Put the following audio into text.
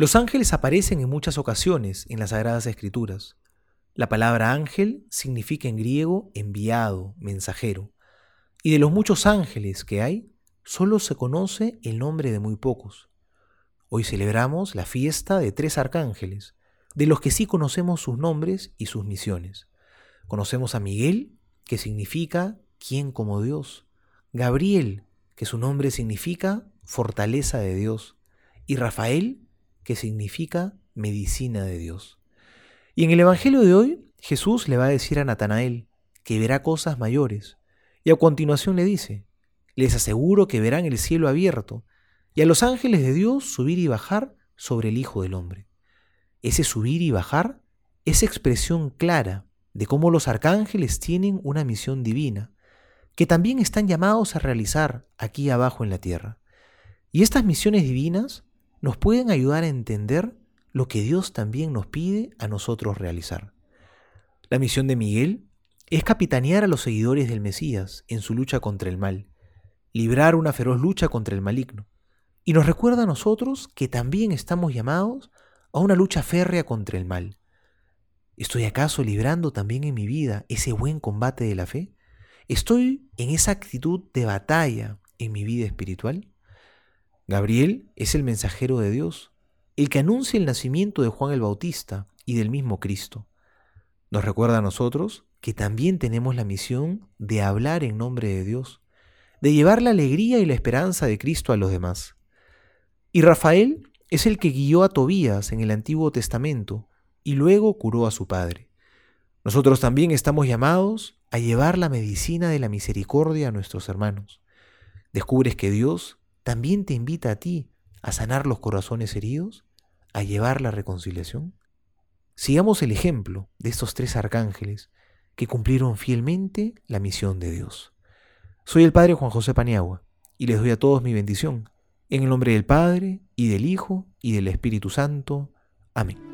Los ángeles aparecen en muchas ocasiones en las Sagradas Escrituras. La palabra ángel significa en griego enviado, mensajero. Y de los muchos ángeles que hay, solo se conoce el nombre de muy pocos. Hoy celebramos la fiesta de tres arcángeles, de los que sí conocemos sus nombres y sus misiones. Conocemos a Miguel, que significa ¿quién como Dios? Gabriel, que su nombre significa fortaleza de Dios. Y Rafael, que significa medicina de Dios. Y en el Evangelio de hoy, Jesús le va a decir a Natanael que verá cosas mayores. Y a continuación le dice, les aseguro que verán el cielo abierto y a los ángeles de Dios subir y bajar sobre el Hijo del Hombre. Ese subir y bajar es expresión clara de cómo los arcángeles tienen una misión divina, que también están llamados a realizar aquí abajo en la tierra. Y estas misiones divinas nos pueden ayudar a entender lo que Dios también nos pide a nosotros realizar. La misión de Miguel es capitanear a los seguidores del Mesías en su lucha contra el mal, librar una feroz lucha contra el maligno, y nos recuerda a nosotros que también estamos llamados a una lucha férrea contra el mal. ¿Estoy acaso librando también en mi vida ese buen combate de la fe? ¿Estoy en esa actitud de batalla en mi vida espiritual? Gabriel es el mensajero de Dios, el que anuncia el nacimiento de Juan el Bautista y del mismo Cristo. Nos recuerda a nosotros que también tenemos la misión de hablar en nombre de Dios, de llevar la alegría y la esperanza de Cristo a los demás. Y Rafael es el que guió a Tobías en el Antiguo Testamento y luego curó a su padre. Nosotros también estamos llamados a llevar la medicina de la misericordia a nuestros hermanos. Descubres que Dios también te invita a ti a sanar los corazones heridos, a llevar la reconciliación. Sigamos el ejemplo de estos tres arcángeles que cumplieron fielmente la misión de Dios. Soy el Padre Juan José Paniagua y les doy a todos mi bendición en el nombre del Padre, y del Hijo, y del Espíritu Santo. Amén.